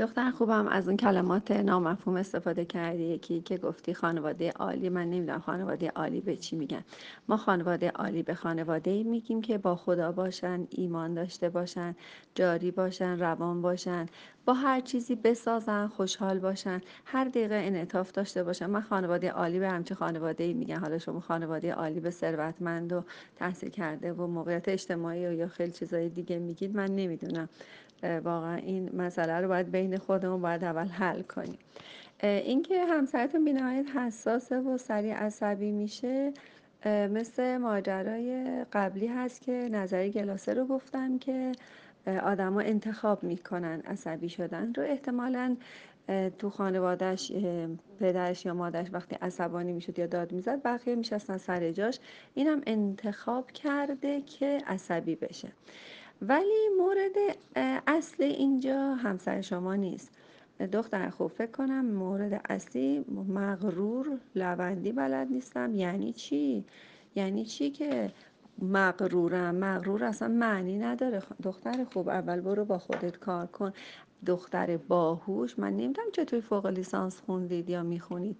دختر خوبم از اون کلمات نامفهوم استفاده کردی یکی که گفتی خانواده عالی. من نمی‌دونم خانواده عالی به چی میگن. ما خانواده عالی به خانواده ای میگیم که با خدا باشن ایمان داشته باشن جاری باشن روان باشن. با هر چیزی بسازن خوشحال باشن. هر دقیقه انعطاف داشته باشن. من خانواده عالی به همچه خانواده میگن. حالا شما خانواده عالی به ثروتمند و تحصیل کرده و موقعیت اجتماعی و یا خیلی چیزای دیگه میگید من نمی‌دونم. واقعا این مسئله رو باید بین خودمون باید اول حل کنیم. اینکه همسرتون بینهایت حساسه و سریع عصبی میشه مثل ماجرای قبلی هست که نظری گلاسه رو گفتم که آدما انتخاب می‌کنن عصبی شدن رو. احتمالا تو خانوادهش پدرش یا مادرش وقتی عصبانی می‌شد یا داد می‌زد بقیه میشستن سر جاش. اینم انتخاب کرده که عصبی بشه. ولی مورد اصلی اینجا همسر شما نیست. دختر خوب فکر کنم مورد اصلی مغرور لوندی بلد نیستم. یعنی چی؟ یعنی چی که مغرورم مغرور اصلا معنی نداره. دختر خوب اول برو با خودت کار کن. دختر باهوش من نمی‌دونم چطوری فوق لیسانس خوندید یا می‌خونید.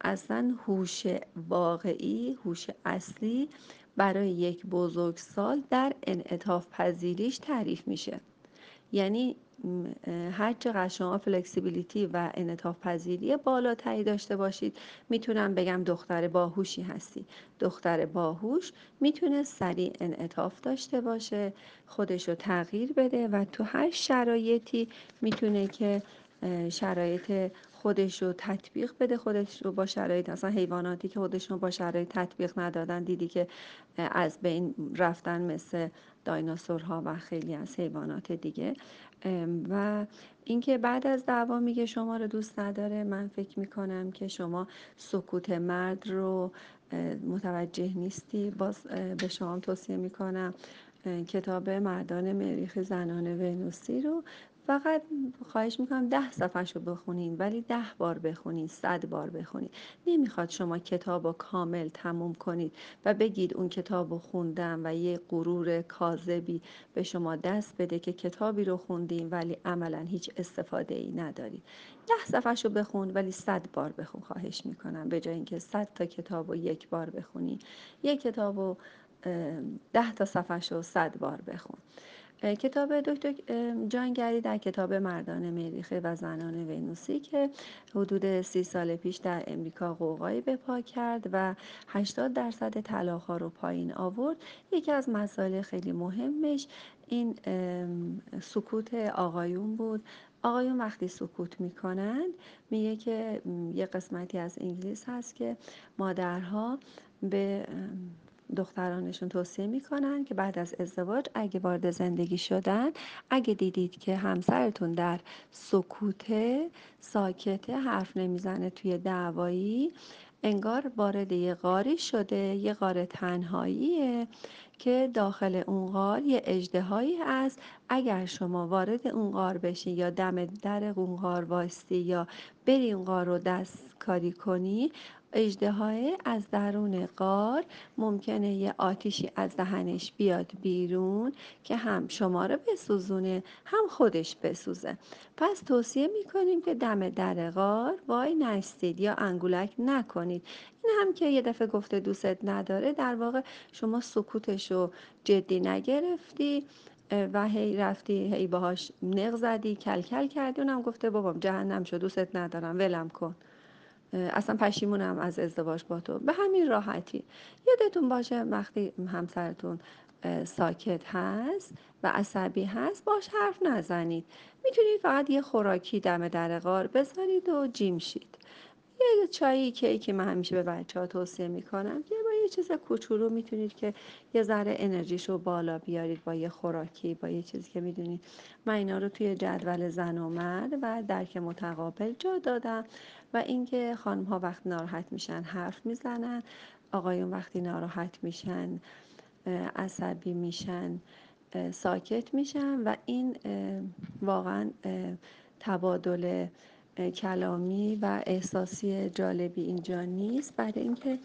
اصلا هوش واقعی هوش اصلی برای یک بزرگسال در انعطاف پذیریش تعریف میشه. یعنی هر چقدر شما فلکسیبیلیتی و انعطاف پذیری بالاتری داشته باشید می‌تونم بگم دختر باهوشی هستی. دختر باهوش می‌تونه سریع انعطاف داشته باشه خودش رو تغییر بده و تو هر شرایطی می‌تونه که شرایط خودش رو تطبیق بده خودش رو با شرایط اصلا حیواناتی که خودشون با شرایط تطبیق ندادن دیدی که از بین رفتن مثل دایناسورها و خیلی از حیوانات دیگه. و اینکه بعد از دعوا میگه شما رو دوست نداره من فکر می‌کنم که شما سکوت مرد رو متوجه نیستی. باز به شما توصیه می‌کنم کتاب مردان مریخ زنان ونوسی رو فقط خواهش می‌کنم ده صفحش رو بخونین ولی ده بار بخونین صد بار بخونین. نمی‌خواد شما کتاب رو کامل تموم کنید و بگید اون کتاب رو خوندم و یه غرور کاذبی به شما دست بده که کتابی رو خوندیم ولی عملا هیچ استفاده ای ندارید ده صفحش رو بخون ولی صد بار بخون خواهش می‌کنم. به جای اینکه صد تا کتاب رو یک بار بخونی یک کتاب رو ده تا صفحش رو صد بار بخون. کتاب دکتر جانگری در کتاب مردان مریخه و زنان ونوسی که حدود سی سال پیش در امریکا قوقایی به پا کرد و 80 درصد طلاقها رو پایین آورد. یکی از مسائل خیلی مهمش این سکوت آقایون بود. آقایون وقتی سکوت می‌کنند میگه که یه قسمتی از انگلیس هست که مادرها به دخترانشون توصیه می‌کنن که بعد از ازدواج اگه وارد زندگی شدن اگه دیدید که همسرتون در سکوته ساکته حرف نمی‌زنه توی دعوایی انگار وارد یه غاری شده یه غار تنهاییه که داخل اون غار یه اجدهایی هست. اگر شما وارد اون غار بشی یا دم در اون غار واستی یا بری اون غار رو دست کاری کنی اژدهای از درون غار ممکنه یه آتیشی از دهنش بیاد بیرون که هم شما رو بسوزونه هم خودش بسوزه. پس توصیه می‌کنیم که دم در غار وای نستید یا انگولک نکنید. این هم که یه دفعه گفته دوستت نداره در واقع شما سکوتش رو جدی نگرفتی و هی رفتی هی باهاش نق زدی کل کل کردی. اونم گفته بابام جهنم شد دوستت ندارم ولم کن. اصلا پشیمونم از ازدواج با تو. به همین راحتی. یادتون باشه وقتی همسرتون ساکت هست و عصبی هست باش حرف نزنید. می‌تونید فقط یه خوراکی دم در غار بذارید و جیم شید. یه چایی کیکی من همیشه به بچه ها توصیه می‌کنم با یه چیز کوچولو می‌تونید که یه ذره انرژیشو بالا بیارید با یه خوراکی با یه چیزی که می‌دونید. من اینا رو توی جدول زن و مرد و درک متقابل جا دادم و اینکه خانم ها وقت ناراحت میشن حرف می‌زنن. آقایون وقتی ناراحت میشن عصبی میشن ساکت میشن و این واقعا تبادل کلامی و احساسی جالبی اینجا نیست. برای اینکه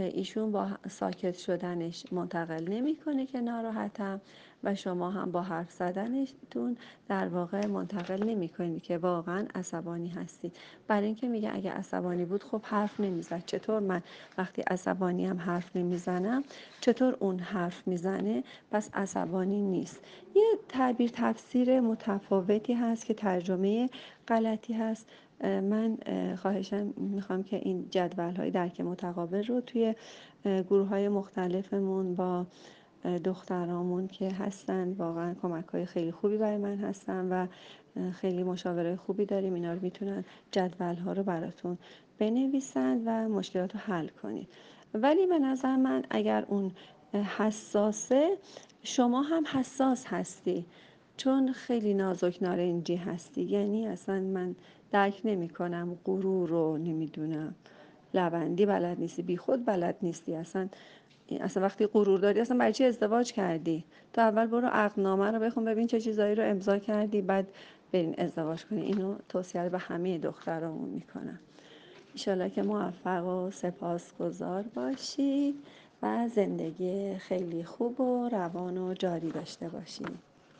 ایشون با ساکت شدنش منتقل نمی‌کنه که ناراحتم و شما هم با حرف زدنتون در واقع منتقل نمی کنید که واقعا عصبانی هستید. برای اینکه میگه اگه عصبانی بود خب حرف نمی‌زد. چطور من وقتی عصبانی هم حرف نمی‌زنم چطور اون حرف می‌زنه؟ پس عصبانی نیست. یه تعبیر تفسیر متفاوتی هست که ترجمه غلطی هست. من خواهشم می‌خوام که این جدول های درک متقابل رو توی گروه های مختلفمون با دخترامون که هستن واقعا کمک های خیلی خوبی برای من هستن و خیلی مشاوره خوبی داریم. اینا رو می‌تونن جدول ها رو براتون بنویسن و مشکلات رو حل کنید ولی به نظر من اگر اون حساسه شما هم حساس هستی. چون خیلی نازک نارنجی هستی. یعنی اصلا من درک نمی کنم غرور رو نمی‌دونم. لبندی بلد نیستی بی خود بلد نیستی. اصلا اصلا وقتی غرور داری اصلا برای چی ازدواج کردی؟ تو اول برو عقدنامه رو بخون ببین چه چیزایی رو امضا کردی بعد برین ازدواج کنی. اینو توصیه به همه دخترامون می‌کنم. ایشالله که موفق و سپاسگزار باشید و زندگی خیلی خوب و روان و جاری داشته باشید